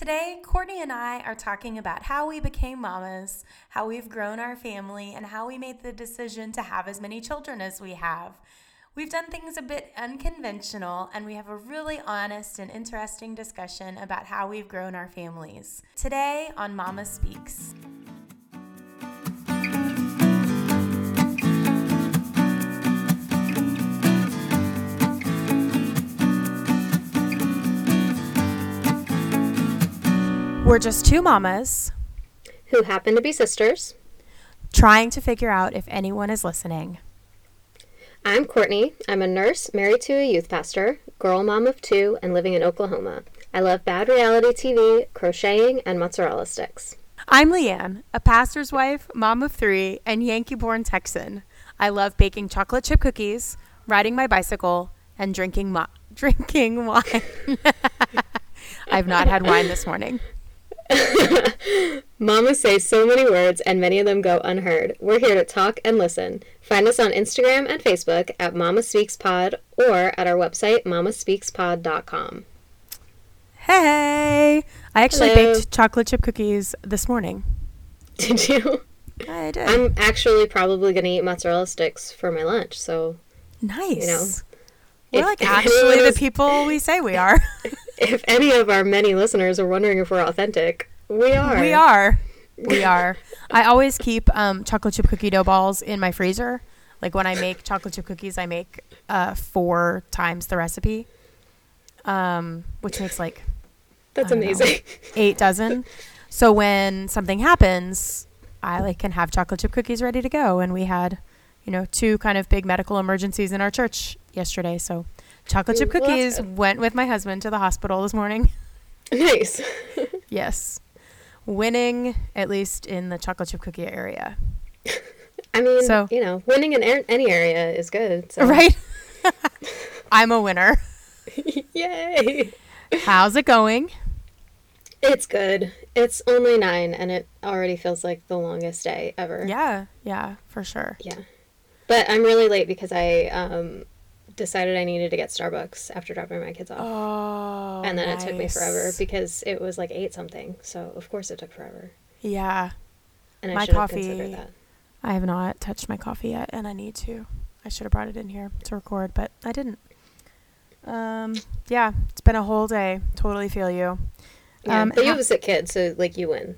Today, Courtney and I are talking about how we became mamas, how we've grown our family, and how we made the decision to have as many children as we have. We've done things a bit unconventional, and we have a really honest and interesting discussion about how we've grown our families. Today on Mama Speaks. We're just two mamas who happen to be sisters. trying to figure out if anyone is listening. I'm Courtney. I'm a nurse, married to a youth pastor, girl mom of two, and living in Oklahoma. I love bad reality TV, crocheting, and mozzarella sticks. I'm Leanne, a pastor's wife, mom of three, and Yankee born Texan. I love baking chocolate chip cookies, riding my bicycle, and drinking mo- drinking wine. I've not had wine this morning. Mama say so many words, and many of them go unheard. We're here to talk and listen. Find us on Instagram and Facebook at Mama Speaks Pod or at our website, mamaspeakspod.com. Hey, I actually Hello. baked chocolate chip cookies this morning. Did you? I did. I'm actually probably going to eat mozzarella sticks for my lunch, so nice. You know, We're like actually anyone the people we say we are. If any of our many listeners are wondering if we're authentic, we are. We are. We are. I always keep um, chocolate chip cookie dough balls in my freezer. Like when I make chocolate chip cookies, I make uh, four times the recipe, um, which makes like That's don't know. amazing. eight dozen. So when something happens, I like can have chocolate chip cookies ready to go. And we had, you know, two kind of big medical emergencies in our church yesterday. So chocolate chip cookies good. went with my husband to the hospital this morning. nice. yes. Winning, at least in the chocolate chip cookie area. I mean, So- you know, winning in any area is good. So. Right? I'm a winner. Yay! How's it going? It's good. It's only nine, and it already feels like the longest day ever. Yeah, yeah, for sure. Yeah. But I'm really late because I um, decided I needed to get Starbucks after dropping my kids off. Oh, and then it took me forever because it was like eight something. So of course it took forever. Yeah, And I My should have coffee- that. I have not touched my coffee yet, and I need to. I should have brought it in here to record, but I didn't. Um, yeah, it's been a whole day. Totally feel you. Yeah, Um, but you ha- have a sick kid, so like you win.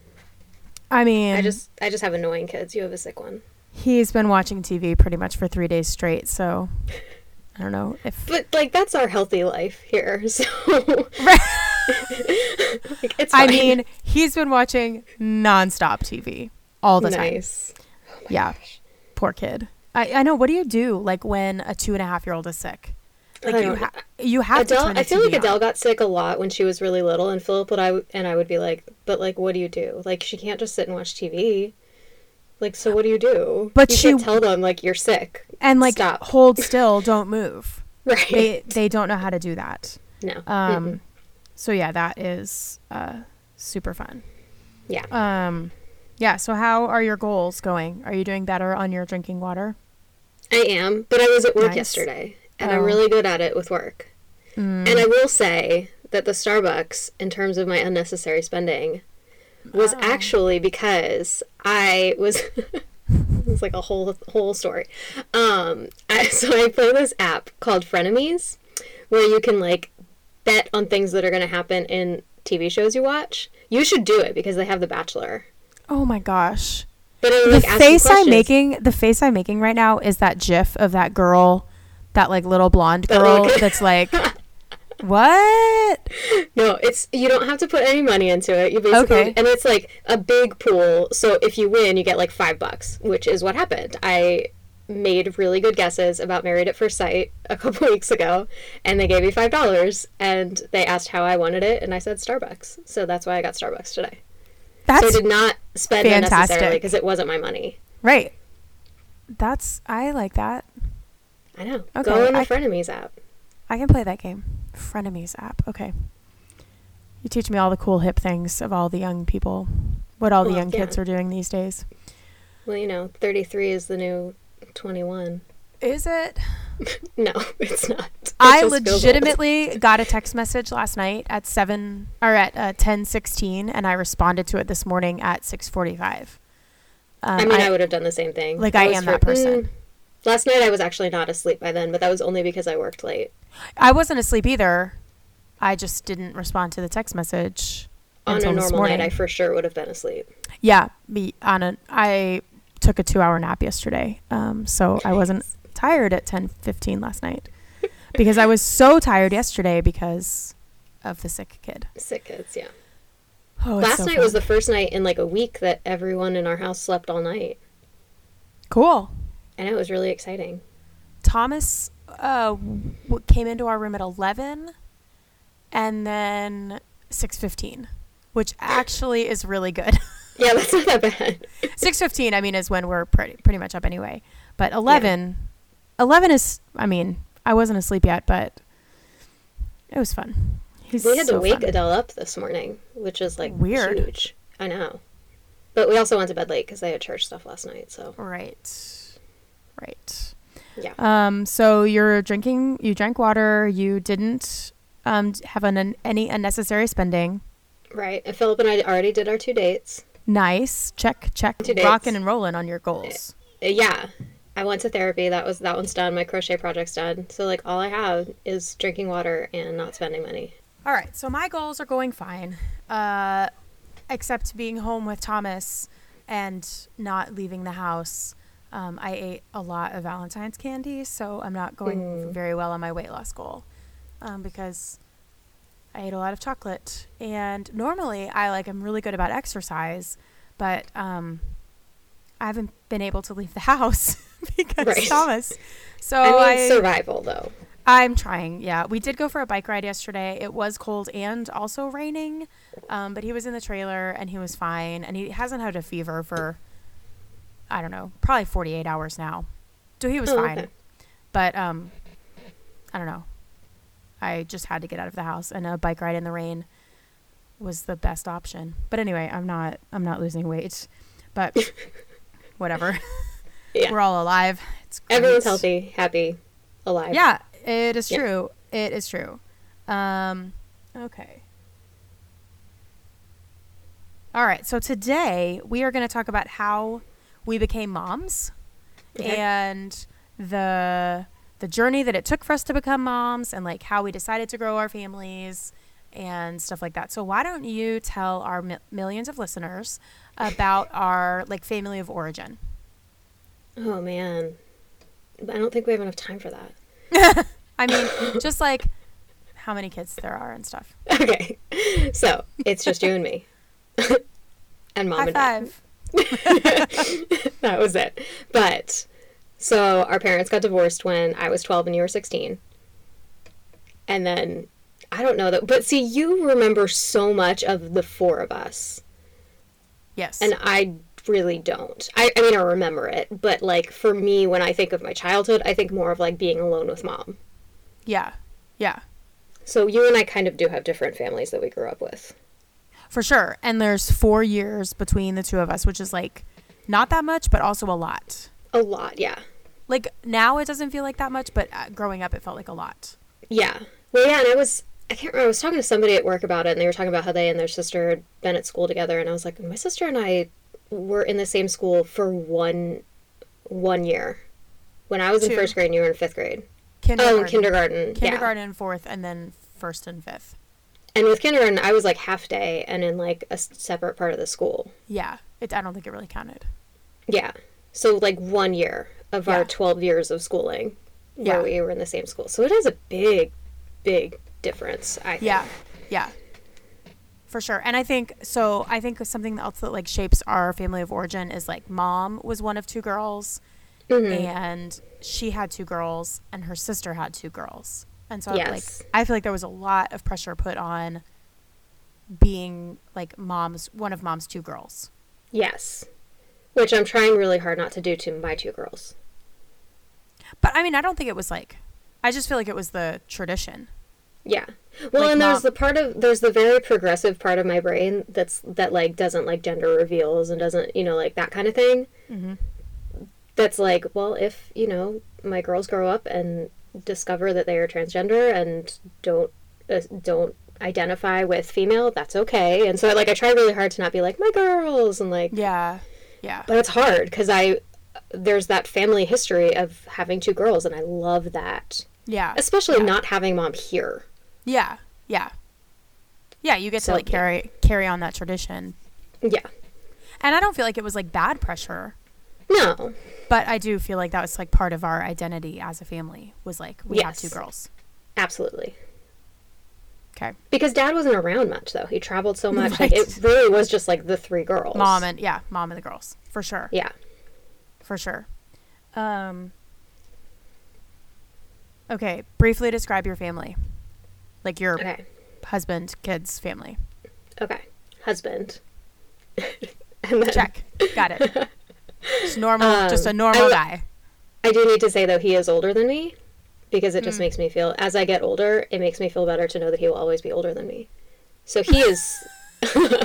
I mean, I just I just have annoying kids. You have a sick one. he's been watching TV pretty much for three days straight, so I don't know if. But like that's our healthy life here. So like, it's I mean, he's been watching nonstop TV all the time. nice. Oh yeah, poor kid. I, I know. What do you do like when a two and a half year old is sick? Like you don't- ha- you have to Adele, I feel like Adele on. got sick a lot when she was really little, and Philip would I and I would be like, "But like, what do you do? Like, she can't just sit and watch TV. Like, so what do you do? But you she- tell them like you're sick. and like Stop. hold still, don't move. Right? They they don't know how to do that. no. Um, Mm-mm. so yeah, that is uh super fun. Yeah. Um, yeah. So how are your goals going? Are you doing better on your drinking water? I am, but I was at work Nice. yesterday, and Oh. I'm really good at it with work. Mm. And I will say that the Starbucks, in terms of my unnecessary spending, was Oh. actually because I was. it's like a whole whole story. Um, I, so I play this app called Frenemies, where you can like bet on things that are going to happen in TV shows you watch. You should do it because they have The Bachelor. Oh my gosh. But it The like, you face I'm making, the face I'm making right now is that GIF of that girl, that like little blonde girl that's like, what? No, it's you don't have to put any money into it. You basically Okay. and it's like a big pool. So if you win, you get like five bucks, which is what happened. I made really good guesses about Married at First Sight a couple weeks ago, and they gave me five dollars, and they asked how I wanted it, and I said Starbucks. So that's why I got Starbucks today. That's so I did not spend fantastic. unnecessarily because it wasn't my money. right. That's I like that. I know. Okay, Go on the I- Frenemies app. I can play that game. Frenemies app. Okay. You teach me all the cool hip things of all the young people, what all the Well, young kids are doing these days. Well, you know, thirty-three is the new twenty-one. Is it? no, it's not. It I just feels old. legitimately got a text message last night at seven or at uh, ten sixteen, and I responded to it this morning at six forty five. Um, I mean, I, would have done the same thing. like, I was am that person. mm, last night I was actually not asleep by then, but that was only because I worked late. I wasn't asleep either. I just didn't respond to the text message On until a this normal morning. night, I for sure would have been asleep. yeah, be on a. I took a two hour nap yesterday, um, so I wasn't tired at ten fifteen last night because I was so tired yesterday because of the sick kid. Sick kids, yeah. Oh, Last so night was the first night in like a week that everyone in our house slept all night, cool. And it was really exciting. Thomas uh, w- came into our room at 11 and then 6.15, which actually is really good. Yeah, that's not that bad. 6.15, I mean, is when we're pretty, pretty much up anyway. But 11, 11 is, I mean, I wasn't asleep yet, but it was fun. He's we had to wake fun. Adele up this morning, which is like Weird. huge. I know, but we also went to bed late because I had church stuff last night. So Right. Right. Yeah. Um, so you're drinking, you drank water, you didn't um, have an, any unnecessary spending. right, and Philip and I already did our two dates. Nice. Check, check. Two. Rocking and rolling on your goals. Uh, yeah, I went to therapy. That was that one's done. My crochet project's done. So like all I have is drinking water and not spending money. All right. So my goals are going fine, uh, except being home with Thomas and not leaving the house. Um, I ate a lot of Valentine's candy, so I'm not going Mm. very well on my weight loss goal um, because I ate a lot of chocolate. And normally I like I'm really good about exercise, but um, I haven't been able to leave the house because Right. Thomas. So I mean, I, survival though. I'm trying. Yeah, we did go for a bike ride yesterday. It was cold and also raining, um, but he was in the trailer and he was fine. And he hasn't had a fever for, I don't know, probably 48 hours now. So he was Oh, fine. okay. But um, I don't know. I just had to get out of the house, and a bike ride in the rain was the best option. But anyway, I'm not. I'm not losing weight, but whatever. Yeah. We're all alive. It's Everyone's healthy, happy, alive. Yeah, it is Yeah. true. It is true. Um, okay. All right. So today we are going to talk about how we became moms Okay. and the the journey that it took for us to become moms and like how we decided to grow our families and stuff like that. So why don't you tell our mi- millions of listeners about our like family of origin? Oh man, I don't think we have enough time for that. I mean, just like how many kids there are and stuff. Okay, so it's just you and me, and mom High and dad. five. that was it. But so our parents got divorced when I was 12 and you were 16. And then I don't know that, but see, you remember so much of the four of us, Yes. and I really don't. I, I mean, I remember it, but like for me, when I think of my childhood, I think more of like being alone with mom. yeah. Yeah. So you and I kind of do have different families that we grew up with. For sure. And there's four years between the two of us, which is like not that much, but also a lot. A lot, yeah. Like now it doesn't feel like that much, but uh, growing up it felt like a lot. Yeah. Well, yeah, and I was, I can't remember, I was talking to somebody at work about it, and they were talking about how they and their sister had been at school together, and I was like, my sister and I were in the same school for one, one year. When I was in first grade and you were in fifth grade. Kindergarten. Oh, in kindergarten. Kindergarten and fourth, and then first and fifth. And with kindergarten, I was like half day and in like a separate part of the school. Yeah. It, I don't think it really counted. Yeah. So like one year of Yeah. our 12 years of schooling Yeah. where we were in the same school. So it has a big, big difference, I think. Yeah. Yeah. For sure. And I think so I think something else that like shapes our family of origin is like mom was one of two girls Mhm. and she had two girls and her sister had two girls. And so like I feel like there was a lot of pressure put on being like mom's one of mom's two girls. Yes. Which I'm trying really hard not to do to my two girls. But I mean, I don't think it was like I just feel like it was the tradition. Yeah. Well, Like and there's mom- the part of there's the very progressive part of my brain that's that like doesn't like gender reveals and doesn't you know like that kind of thing. Mhm. That's like, well, if you know my girls grow up and discover that they are transgender and don't uh, don't identify with female, that's okay. And so like I try really hard to not be like my girls and like Yeah. Yeah. but it's hard because I there's that family history of having two girls and I love that. Yeah. Especially Yeah. not having mom here. Yeah. Yeah. Yeah, you get So, to like yeah. carry carry on that tradition. Yeah. And I don't feel like it was like bad pressure, No. but I do feel like that was like part of our identity as a family was like we have two girls. Absolutely. Okay. Because dad wasn't around much though. He traveled so much. Like it really was just like the three girls. Mom and yeah, mom and the girls. For sure. Yeah. For sure. Um Okay, briefly describe your family. Like your Okay. husband, kids, family. Okay. Husband. Check. Got it. Just normal, Um, just a I normal w- guy. I do need to say though he is older than me because it just Mm. makes me feel as I get older, it makes me feel better to know that he will always be older than me. So he is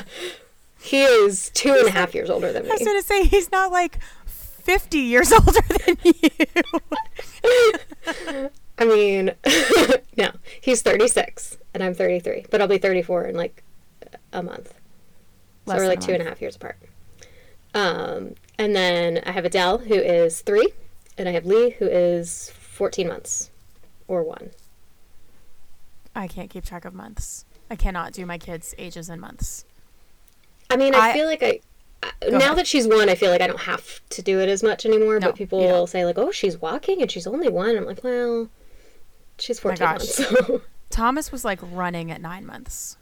he is two and a half years older than me. I was gonna say he's not like fifty years older than you. I mean no. He's thirty six and I'm thirty three. But I'll be thirty four in like a month. Less so we're like two and a half years apart. Um, and then I have Adele, who is three, and I have Lee, who is 14 months or one. I can't keep track of months. I cannot do my kids' ages in months. I mean, I, I- feel like I. Now ahead. that she's one, I feel like I don't have to do it as much anymore. No, but people will say like, "Oh, she's walking and she's only one." I'm like, "Well, she's oh my 14 gosh. months, so. Thomas was like running at nine months.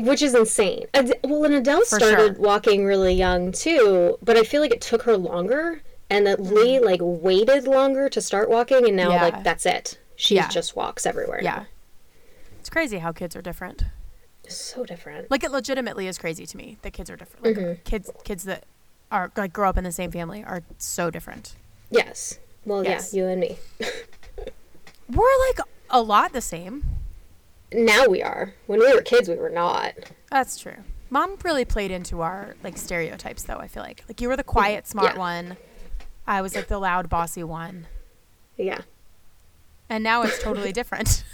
Which is insane." Ad- well, and Adele For started sure. walking really young too, but I feel like it took her longer, and that Lee like waited longer to start walking, and now Mm-hmm. Yeah. like that's it. She Yeah. just walks everywhere. now. Yeah. It's crazy how kids are different. so different. Like it legitimately is crazy to me that kids are different. Like Mhm. kids kids that are like grow up in the same family are so different. Yes. Well, Yes. yeah, you and me. We're like a lot the same. Now we are. When we were kids, we were not. That's true. Mom really played into our like stereotypes though, I feel like. Like you were the quiet, smart Yeah. one. I was like the loud, bossy one. Yeah. And now it's totally different.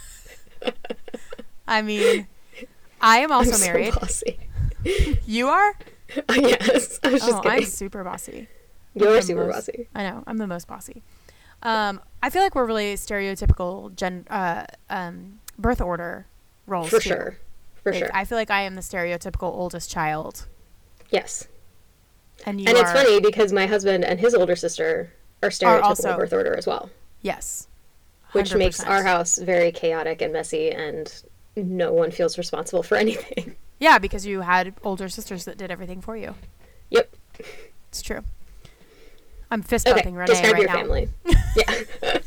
I mean, I am also I'm so married. bossy. You are? yes. I was just oh, kidding. I'm super bossy. You're super most- bossy. I know. I'm the most bossy. Um, I feel like we're really stereotypical gen uh, um, birth order roles. For too. sure. For Like, sure. I feel like I am the stereotypical oldest child, yes. and you and are. it's funny because my husband and his older sister are stereotypical also- birth order as well, Yes. which makes our house very chaotic and messy, and no one feels responsible for anything. Yeah, because you had older sisters that did everything for you. Yep. It's true. I'm fist Okay. bumping Renee Describe right your now. family. yeah.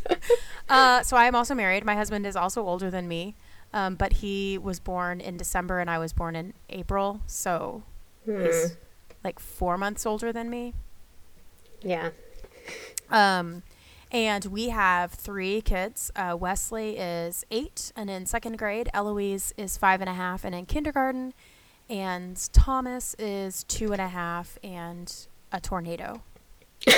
Uh, so I am also married. My husband is also older than me, um, but he was born in December and I was born in April. So Hmm. he's like four months older than me. Yeah. Um, and we have three kids. Uh, Wesley is eight and in second grade. Eloise is five and a half and in kindergarten. And Thomas is two and a half and a tornado.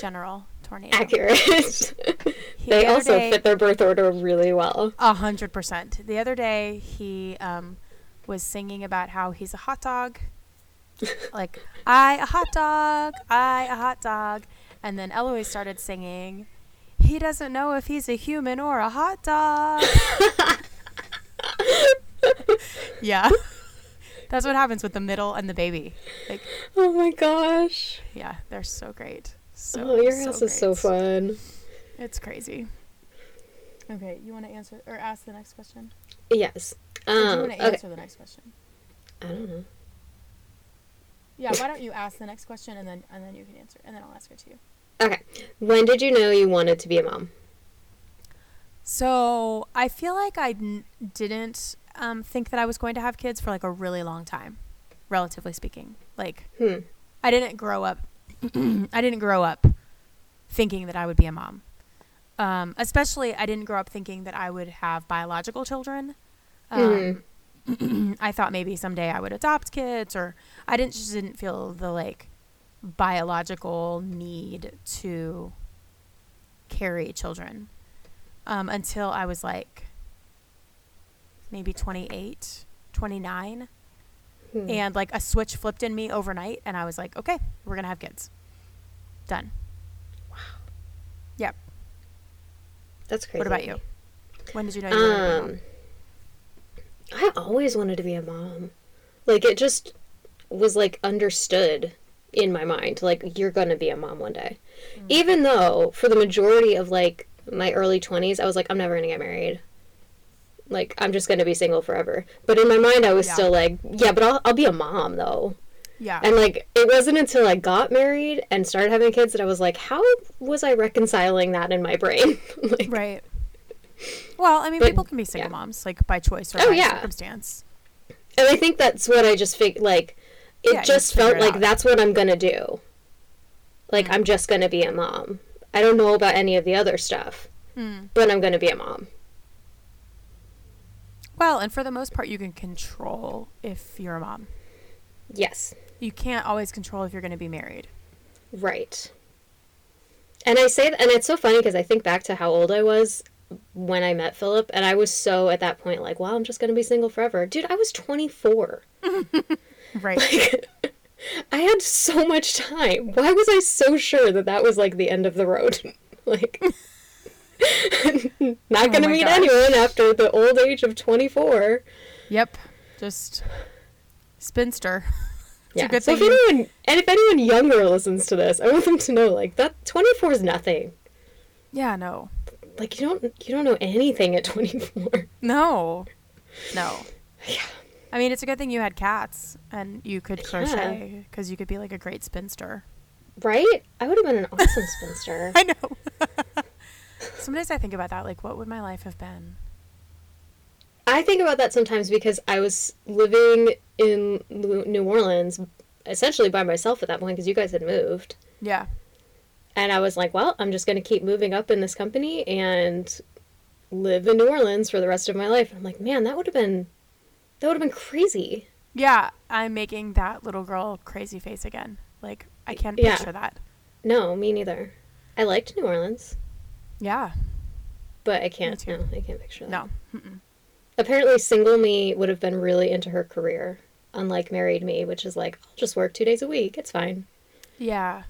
General tornado. Accurate. They the also day- fit their birth order really well. A hundred percent. The other day, he um, was singing about how he's a hot dog. like, I a hot dog, I a hot dog. And then Eloise started singing, he doesn't know if he's a human or a hot dog. yeah. That's what happens with the middle and the baby. Like, Oh my gosh. yeah, they're so great. So, oh, your so house is so fun. It's crazy. Okay, you want to answer or ask the next question? Yes. Or do you Um, want to okay. answer the next question? I don't know. Yeah, why don't you ask the next question and then and then you can answer and then I'll ask it to you. Okay. When did you know you wanted to be a mom? So I feel like I n- didn't um, think that I was going to have kids for like a really long time, relatively speaking. Like Hmm. I didn't grow up. I didn't grow up thinking that I would be a mom. Um, especially, I didn't grow up thinking that I would have biological children. Um, I thought maybe someday I would adopt kids, or I didn't just didn't feel the like biological need to carry children um, until I was like maybe 28, 29. Hmm. And like a switch flipped in me overnight, and I was like, okay, we're going to have kids. Done. Wow. Yep. That's crazy. What about you? When did you know you to a mom? Um, I always wanted to be a mom. Like it just was like understood in my mind. Like you're gonna be a mom one day. Mm. Even though for the majority of like my early twenties, I was like, I'm never gonna get married. Like I'm just gonna be single forever. But in my mind, I was Yeah. still like, yeah, but I'll I'll be a mom though. Yeah. And like it wasn't until I got married and started having kids that I was like, how was I reconciling that in my brain? like, right. Well, I mean, But, people can be single yeah. moms, like by choice or Oh, by yeah. circumstance. And I think that's what I just fig like. It Yeah, just felt it like out. that's what I'm gonna do. Like Mm. I'm just gonna be a mom. I don't know about any of the other stuff, Hmm. but I'm gonna be a mom. Well, and for the most part, you can control if you're a mom. Yes, You can't always control if you're going to be married. right. And I say that, and it's so funny because I think back to how old I was when I met Philip, and I was so at that point like, wow, I'm just gonna be single forever, dude. I was 24. Right. I had so much time. Why was I so sure that that was like the end of the road? like, not oh gonna Oh meet gosh. anyone after the old age of 24. yep. Just spinster. It's yeah. a good so thing. if anyone and if anyone younger listens to this, I want them to know like that 24 is nothing. yeah, no. Like you don't you don't know anything at 24. No. No. Yeah. I mean, it's a good thing you had cats and you could Yeah. crochet because you could be like a great spinster. Right? I would have been an awesome spinster. I know. Sometimes I think about that. Like, what would my life have been? I think about that sometimes because I was living in New Orleans essentially by myself at that point because you guys had moved. Yeah. And I was like, well, I'm just going to keep moving up in this company and live in New Orleans for the rest of my life. And I'm like, man, that would have been that would have been crazy. Yeah. I'm making that little girl crazy face again. Like, I can't Yeah. picture that. No, me neither. I liked New Orleans, Yeah. but I can't. No, I can't picture that. No. Mm-mm. Apparently, single me would have been really into her career, unlike married me, which is like, I'll just work two days a week. It's fine. Yeah.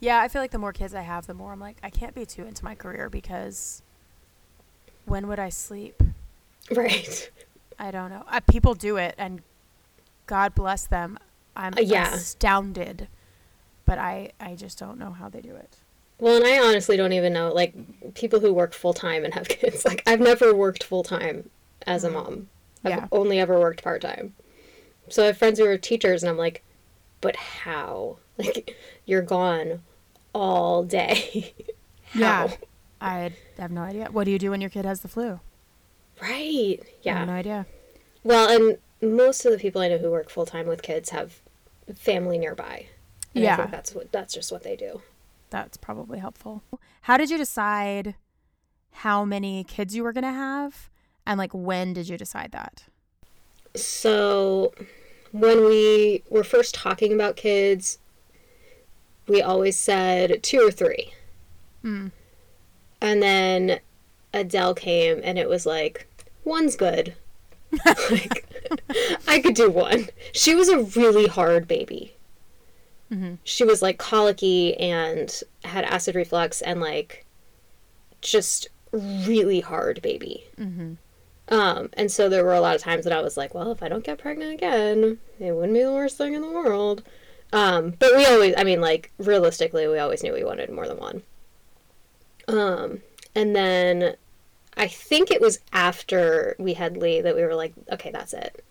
Yeah, I feel like the more kids I have, the more I'm like, I can't be too into my career because when would I sleep? Right. I don't know. Uh, people do it, and God bless them. I'm Uh, yeah. astounded, but I, I just don't know how they do it. Well, and I honestly don't even know, like, people who work full time and have kids. Like, I've never worked full time as a mm-hmm. mom. I've Yeah. only ever worked part time. So I have friends who are teachers, and I'm like, but how? Like, you're gone all day. Yeah. I have no idea. What do you do when your kid has the flu? Right. I Yeah. have no idea. Well, and most of the people I know who work full time with kids have family nearby. And I Yeah. think that's what that's just what they do. That's probably helpful. How did you decide how many kids you were going to have? And like, when did you decide that? So, when we were first talking about kids, we always said two or three. Hmm. And then Adele came and it was like, one's good. like, I could do one. She was a really hard baby. Mm-hmm. She was like colicky and had acid reflux and like just really hard baby. Mm-hmm. Um, and so there were a lot of times that I was like, well, if I don't get pregnant again, it wouldn't be the worst thing in the world. Um, but we always, I mean, like, realistically, we always knew we wanted more than one. Um, and then I think it was after we had Lee that we were like, okay, that's it.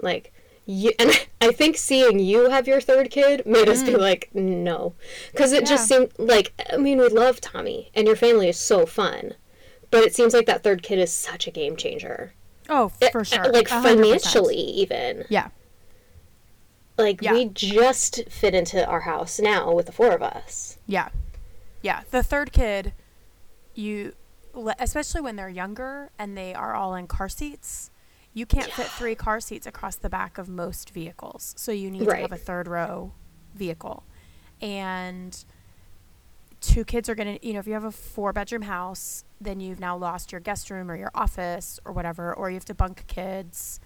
Like, you, and I think seeing you have your third kid made us be like, no. Because it just seemed like, I mean, we love Tommy, and your family is so fun. But it seems like that third kid is such a game changer. Oh, Uh, for uh, sure. Like hundred percent. financially, even. Yeah. Like Yeah. we just fit into our house now with the four of us. Yeah. Yeah. The third kid, you, especially when they're younger and they are all in car seats, you can't fit three car seats across the back of most vehicles. So you need Right. to have a third row vehicle. And two kids are going to, you know, if you have a four bedroom house, then you've now lost your guest room or your office or whatever, or you have to bunk kids.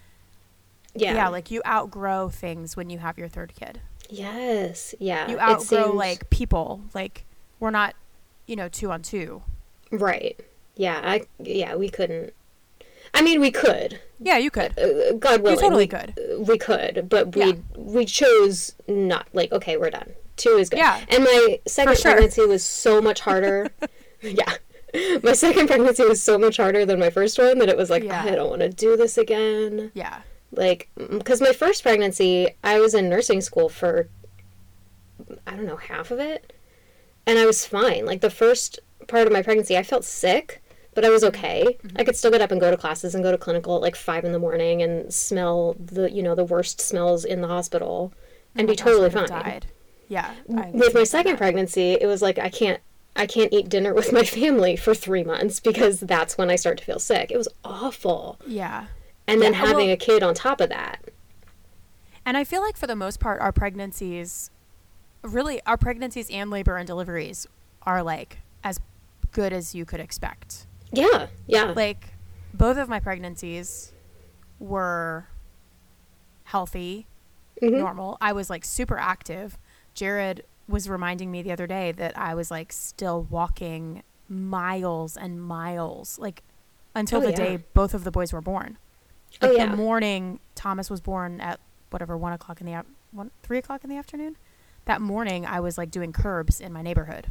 Yeah. Yeah, like you outgrow things when you have your third kid. yes. Yeah. You outgrow seems- like people. Like we're not, you know, two on two. Right. Yeah. I. Yeah. We couldn't. I mean, we could. Yeah, you could. Uh, God willing, totally we, could. We could, but we Yeah. we chose not. Like, okay, we're done. Two is good. Yeah, And my second sure. pregnancy was so much harder. yeah. My second pregnancy was so much harder than my first one that it was like Yeah. I don't want to do this again. Yeah. Like, because my first pregnancy, I was in nursing school for, I don't know, half of it. And I was fine. Like, the first part of my pregnancy, I felt sick, but I was okay. Mm-hmm. I could still get up and go to classes and go to clinical at like five in the morning and smell the, you know, the worst smells in the hospital and be Oh gosh, totally fine. Died. Yeah. I With my second that. pregnancy, it was like, I can't. I can't eat dinner with my family for three months because that's when I start to feel sick. It was awful. Yeah. And then Yeah, having well- a kid on top of that. And I feel like for the most part, our pregnancies, really, our pregnancies and labor and deliveries are like as good as you could expect. Yeah, yeah. Like, both of my pregnancies were healthy, Mhm. normal. I was like super active. Jared was reminding me the other day that I was like still walking miles and miles, like until Oh, the yeah. day both of the boys were born. Oh, yeah. the morning Thomas was born at whatever one o'clock in the ap- one three o'clock in the afternoon. That morning I was like doing curbs in my neighborhood.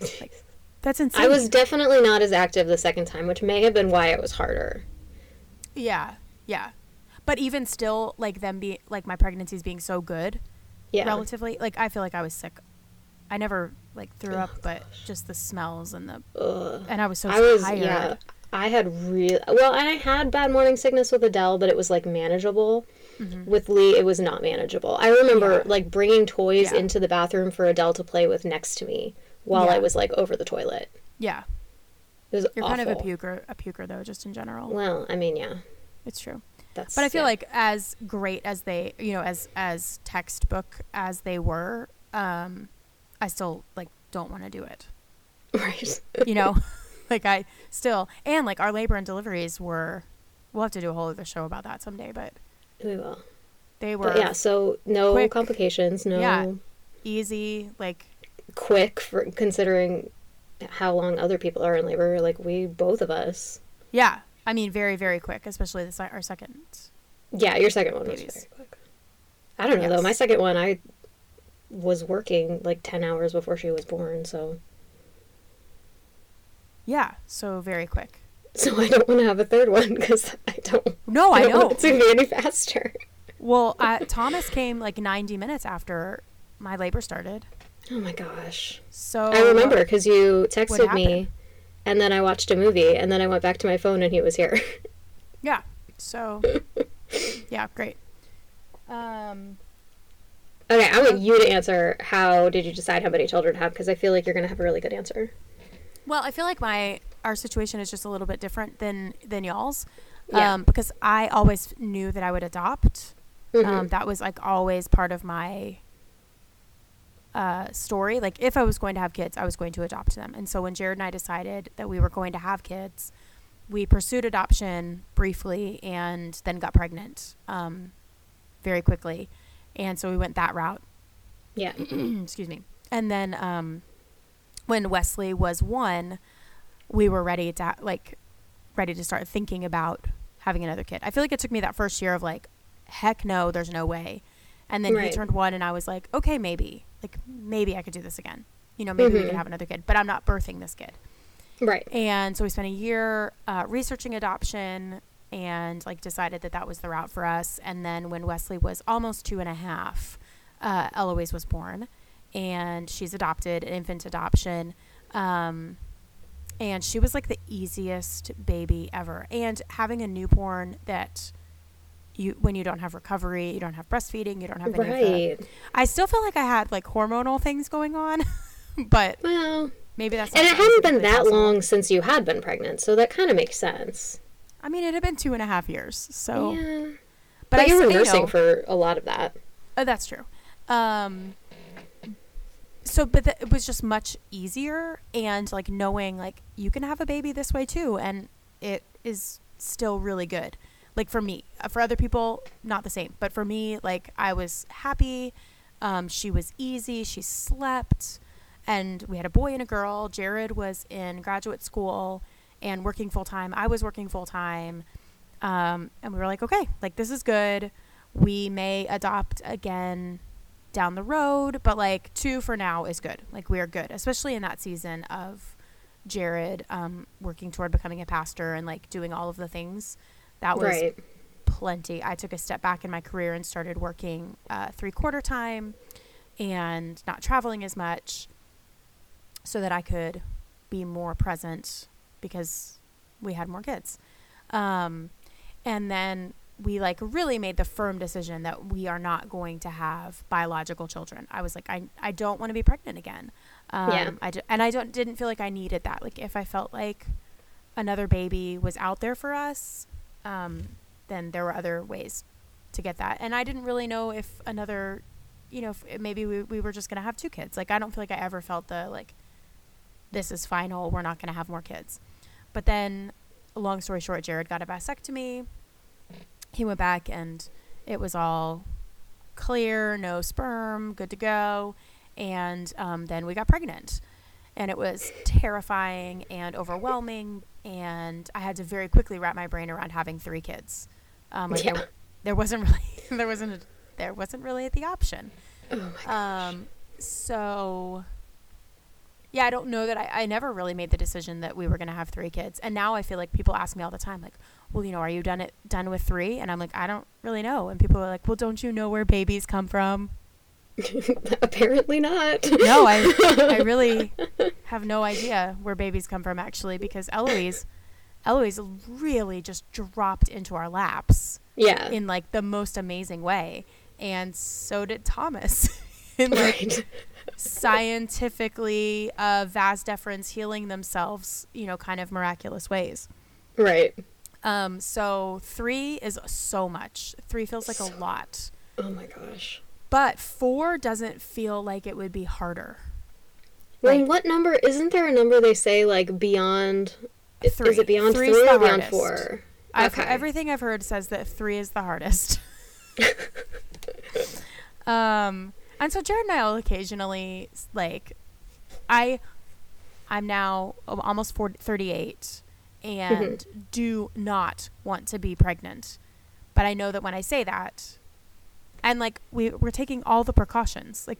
Like that's insane. I was definitely not as active the second time, which may have been why it was harder. yeah, yeah. But even still, like them be like my pregnancies being so good, Yeah. relatively. Like I feel like I was sick. I never like threw Oh, up, but just the smells and the Ugh. and I was so I was tired. yeah. I had real well, and I had bad morning sickness with Adele, but it was like manageable. With Lee, it was not manageable. I remember Mm-hmm. Yeah. like bringing toys Yeah. into the bathroom for Adele to play with next to me while I was like over the toilet. Yeah, It was you're awful. kind of a puker, a puker though, just in general. Well, I mean, yeah, It's true. that's. But I feel yeah. like as great as they, you know, as as textbook as they were, um, I still like don't want to do it. right. You know, like I still and like our labor and deliveries were. We'll have to do a whole other show about that someday, but we will. they were But yeah, so no quick. complications, no Yeah. easy. Like quick for considering how long other people are in labor. Like we, both of us. yeah, I mean very very quick, especially the se- our second. Yeah, your second one was very quick. I don't know though. My second one, I was working like ten hours before she was born, so Yeah, so very quick. so I don't want to have a third one because I don't. No, I don't know. want it to be any faster. Well, I, Thomas came like 90 minutes after my labor started. Oh my gosh! So I remember because you texted me, and then I watched a movie, and then I went back to my phone, and he was here. Yeah. So, yeah, great. Um, okay, I want you to answer. How did you decide how many children to have? Because I feel like you're gonna have a really good answer. well, I feel like my our situation is just a little bit different than than y'all's, Yeah. um, because I always knew that I would adopt. Mhm. Um, that was like always part of my uh, story. Like if I was going to have kids, I was going to adopt them. And so when Jared and I decided that we were going to have kids, we pursued adoption briefly and then got pregnant um, very quickly. And so we went that route. yeah. Excuse me. And then um, when Wesley was one, we were ready to like ready to start thinking about having another kid. I feel like it took me that first year of like, heck no, there's no way. And then Right. he turned one, and I was like, okay, maybe, like maybe I could do this again. You know, maybe we Mhm. could have another kid, but I'm not birthing this kid. Right. And so we spent a year uh, researching adoption and like decided that that was the route for us. And then when Wesley was almost two and a half, uh, Eloise was born, and she's adopted, an infant adoption. Um, and she was like the easiest baby ever. And having a newborn that you, when you don't have recovery, you don't have breastfeeding, you don't have any of. Right. I still feel like I had like hormonal things going on, but Well, maybe that's. and it hadn't been that possible. long since you had been pregnant, so that kind of makes sense. I mean, it had been two and a half years, so. yeah. But, But, I you were nursing know, for a lot of that. oh, that's true. Um, so but the, it was just much easier and like knowing like you can have a baby this way too and it is still really good like for me Uh, for other people not the same. But for me like i was happy. Um, she was easy. She slept. And we had a boy and a girl. Jared was in graduate school and working full-time. I was working full-time. Um, and we were like okay like this is good. We may adopt again down the road, but like two for now is good. Like we are good, especially in that season of Jared um, working toward becoming a pastor and like doing all of the things. That was Right. plenty. I took a step back in my career and started working uh, three quarter time and not traveling as much so that I could be more present because we had more kids. Um, and then we like really made the firm decision that we are not going to have biological children. I was like, I, I don't want to be pregnant again. Um, Yeah. I d- and I don't didn't feel like I needed that. Like if I felt like another baby was out there for us, um, then there were other ways to get that. And I didn't really know if another, you know, if maybe we, we were just going to have two kids. Like I don't feel like I ever felt the like, this is final. We're not going to have more kids. But then, long story short, Jared got a vasectomy. He went back and it was all clear, no sperm, good to go. And um, then we got pregnant. And it was terrifying and overwhelming. And I had to very quickly wrap my brain around having three kids. Um, like Yeah. there, there wasn't really there wasn't a, there wasn't really the option. Oh. Um, so yeah, I don't know that I, I never really made the decision that we were going to have three kids. And now I feel like people ask me all the time, like, well, you know, are you done it done with three? And I'm like, I don't really know. And people are like, well, don't you know where babies come from? Apparently not. No, I, I really have no idea where babies come from actually, because Eloise, Eloise really just dropped into our laps yeah. in like the most amazing way. And so did Thomas. in like right. scientifically uh, vas deferens healing themselves, you know, kind of miraculous ways. Right. Um, so three is so much. Three feels like a lot, Oh my gosh. But four doesn't feel like it would be harder. Well, Like- what number? Isn't there a number they say like beyond? Three. Is it beyond Three's three or beyond hardest. four? I've, Okay. Everything I've heard says that three is the hardest. um, and so Jared and I will occasionally like, I, I'm now almost 40, 38 and do not want to be pregnant, but I know that when I say that, and like we we're taking all the precautions, like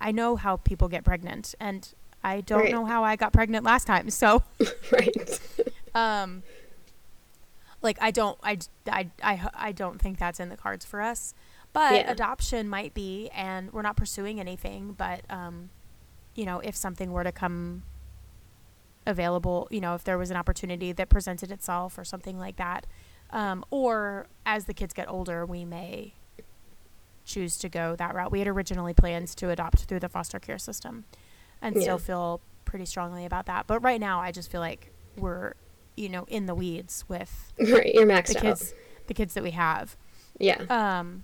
I know how people get pregnant, and I don't Right. know how I got pregnant last time, so right. um like i don't I, I i i don't think that's in the cards for us but Yeah. adoption might be and we're not pursuing anything but um you know if something were to come available you know if there was an opportunity that presented itself or something like that um or as the kids get older we may choose to go that route we had originally planned to adopt through the foster care system and Yeah. still feel pretty strongly about that but right now i just feel like we're you know in the weeds with Right. You're maxed the out. kids the kids that we have Yeah. um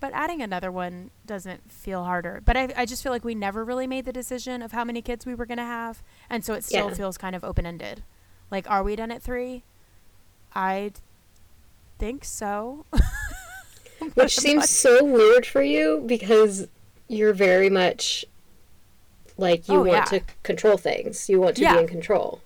but adding another one doesn't feel harder but I, I just feel like we never really made the decision of how many kids we were going to have and so it still Yeah. feels kind of open-ended like are we done at three i think so Which seems so weird for you because you're very much like you Oh, want yeah. to control things. You want to Yeah. be in control.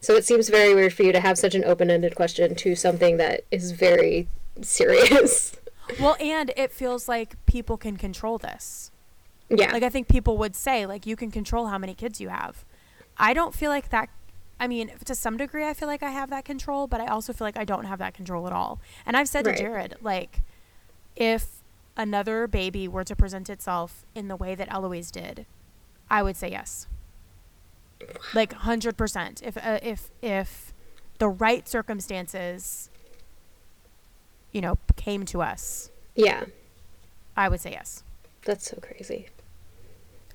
So it seems very weird for you to have such an open-ended question to something that is very serious. well and it feels like people can control this yeah. like i think people would say like you can control how many kids you have i don't feel like that i mean to some degree i feel like i have that control but i also feel like i don't have that control at all and i've said Right. to jared like if another baby were to present itself in the way that eloise did i would say yes like 100% if uh, if if the right circumstances you know came to us yeah. i would say yes That's so crazy.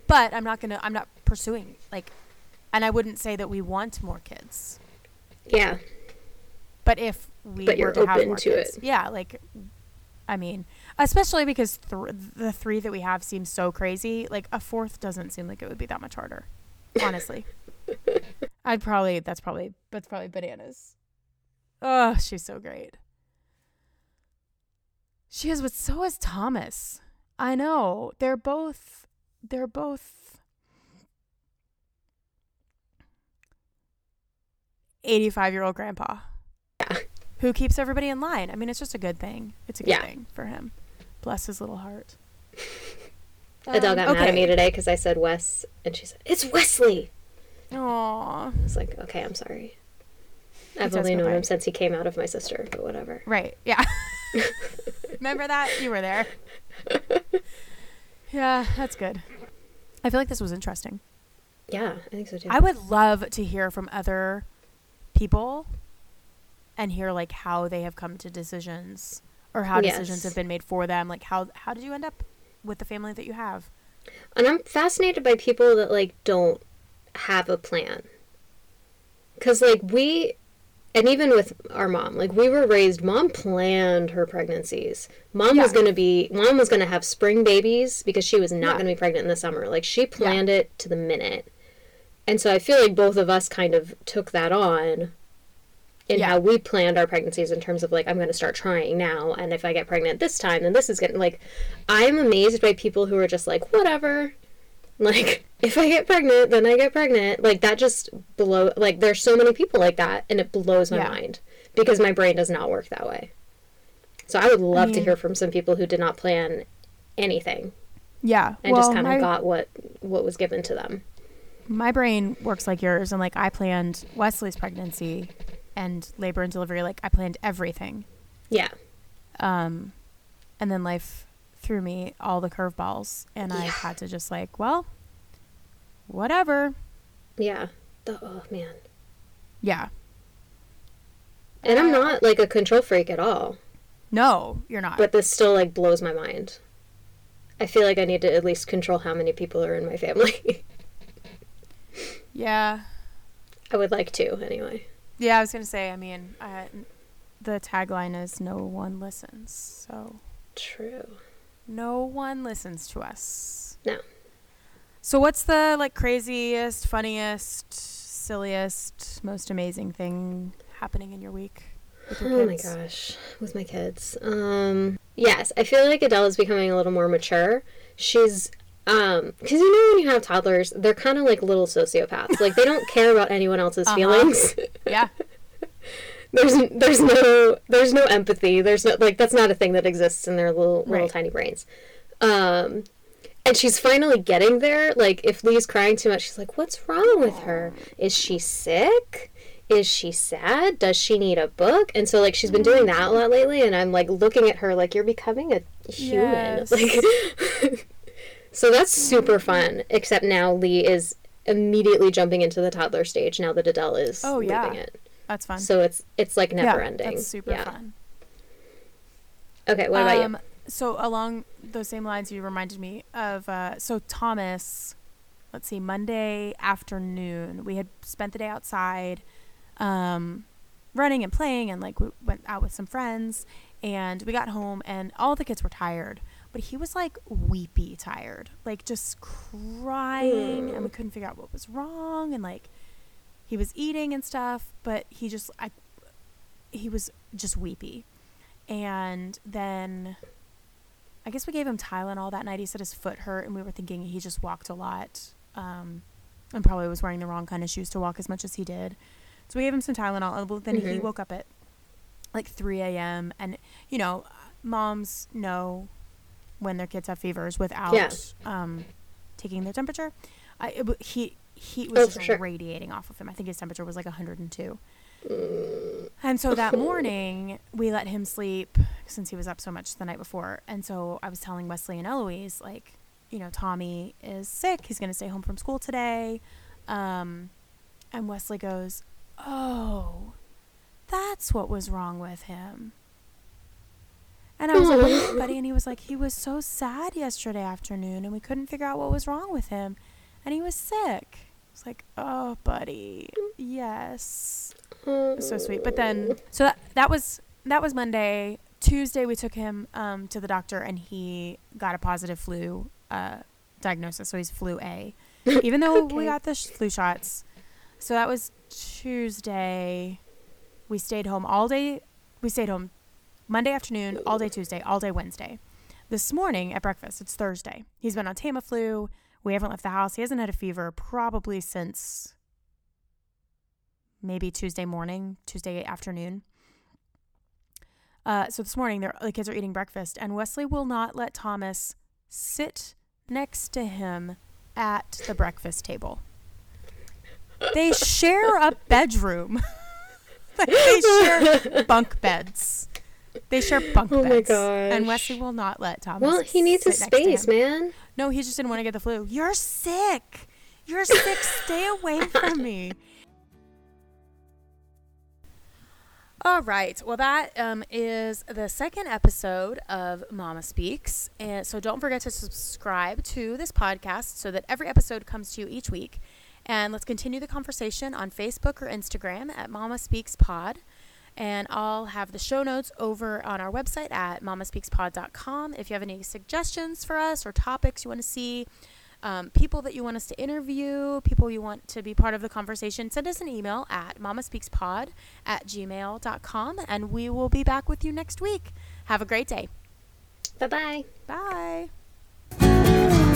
but I'm not gonna. I'm not pursuing like, and I wouldn't say that we want more kids. Yeah. But if we But were you're to have more to kids, it. yeah, like, I mean, especially because th- the three that we have seem so crazy. Like a fourth doesn't seem like it would be that much harder. Honestly, I'd probably that's probably that's probably bananas. Oh, she's so great. She is, but so is Thomas. I know they're both they're both 85 year old grandpa Yeah. Who keeps everybody in line. I mean, it's just a good thing. It's a good Yeah. thing for him. Bless his little heart. Adele Um, got mad at me today because I said Wes, and she said it's Wesley. Aw. I was like, okay, I'm sorry. I've only known by. him since he came out of my sister, but whatever. Right. Yeah. Remember that? You were there. yeah, that's good. I feel like this was interesting. Yeah, I think so too. I would love to hear from other people and hear like how they have come to decisions or how decisions have been made for them. Like how how did you end up with the family that you have? And I'm fascinated by people that like don't have a plan. Cuz like we and even with our mom, like we were raised mom planned her pregnancies. Mom was going to be mom was going to have spring babies because she was not Yeah. going to be pregnant in the summer. Like she planned it to the minute. And so I feel like both of us kind of took that on in Yeah. how we planned our pregnancies in terms of like I'm going to start trying now and if I get pregnant this time then this is getting like I'm amazed by people who are just like whatever like if I get pregnant then I get pregnant like that just blow like there's so many people like that and it blows my Yeah. mind because my brain does not work that way. So I would love to mean- hear from some people who did not plan anything Yeah. and well, just kind of got what what was given to them. my brain works like yours and like I planned Wesley's pregnancy and labor and delivery like I planned everything. Yeah. Um and then life threw me all the curveballs and I had to just like, well, whatever. Yeah. The, oh man. Yeah. And I'm not like a control freak at all. No, you're not. but this still like blows my mind. I feel like I need to at least control how many people are in my family. yeah. I would like to anyway. Yeah, I was gonna say. I mean, the tagline is "No one listens," so True. no one listens to us. No. So, what's the like craziest, funniest, silliest, most amazing thing happening in your week your Oh my gosh, with my kids. Um, yes, I feel like Adele is becoming a little more mature. She's um, because you know when you have toddlers, they're kind of like little sociopaths. Like they don't care about anyone else's Uh-huh. feelings. Yeah, there's there's no there's no empathy. There's no like that's not a thing that exists in their little little tiny brains. Um and she's finally getting there. Like if Lee's crying too much, she's like, "What's wrong with her? Is she sick? Is she sad? Does she need a book?" And so like she's been doing that a lot lately and I'm like looking at her like you're becoming a human. Yes. Like So that's super fun, except now Lee is immediately jumping into the toddler stage now that Adele is Oh, yeah. moving it. that's fun. So it's it's like never yeah, ending. That's super yeah. fun. Okay, what about um, So along those same lines, you reminded me of uh, so Thomas. Let's see, Monday afternoon, we had spent the day outside, um, running and playing, and like we went out with some friends, and we got home, and all the kids were tired, but he was like weepy tired, like just crying, and we couldn't figure out what was wrong, and like he was eating and stuff, but he just I, he was just weepy. And then I guess we gave him Tylenol that night. He said his foot hurt, and we were thinking he just walked a lot um, and probably was wearing the wrong kind of shoes to walk as much as he did. So we gave him some Tylenol, and then he Mhm. woke up at like 3 a.m. And, you know, moms know when their kids have fevers without Yeah. um, taking their temperature. I, it, he, he Oh, was for just sure. radiating off of him. I think his temperature was like 102. And so that morning, we let him sleep since he was up so much the night before. And so I was telling Wesley and Eloise, like, you know, Tommy is sick. He's going to stay home from school today. Um, and Wesley goes, Oh, that's what was wrong with him. And I was like, "What, buddy? And he was like, he was so sad yesterday afternoon and we couldn't figure out what was wrong with him. And he was sick. I was like, oh, buddy. Yes so sweet. But then, so that, that was that was Monday. Tuesday we took him um, to the doctor and he got a positive flu uh, diagnosis, so he's flu A. Even though we got the sh- flu shots, so that was Tuesday. We stayed home all day. We stayed home Monday afternoon, all day Tuesday, all day Wednesday. This morning at breakfast, it's Thursday. He's been on Tamiflu. We haven't left the house. He hasn't had a fever probably since maybe Tuesday morning, Tuesday afternoon. Uh, so this morning, the kids are eating breakfast, and Wesley will not let Thomas sit next to him at the breakfast table. They share a bedroom. like they share bunk beds. They share bunk Oh my beds. And. Wesley will not let Thomas. Well, he needs his space, man. No, he just didn't want to get the flu. You're sick. You're sick. Stay away from me. All right. Well, that um, is the second episode of Mama Speaks. And so don't forget to subscribe to this podcast so that every episode comes to you each week. And let's continue the conversation on Facebook or Instagram at Mama Speaks Pod. And I'll have the show notes over on our website at mamaspeakspod.com. If you have any suggestions for us or topics you want to see, um, people that you want us to interview, people you want to be part of the conversation, send us an email at mamaspeakspod at gmail.com and we will be back with you next week. Have a great day. Bye bye. Bye.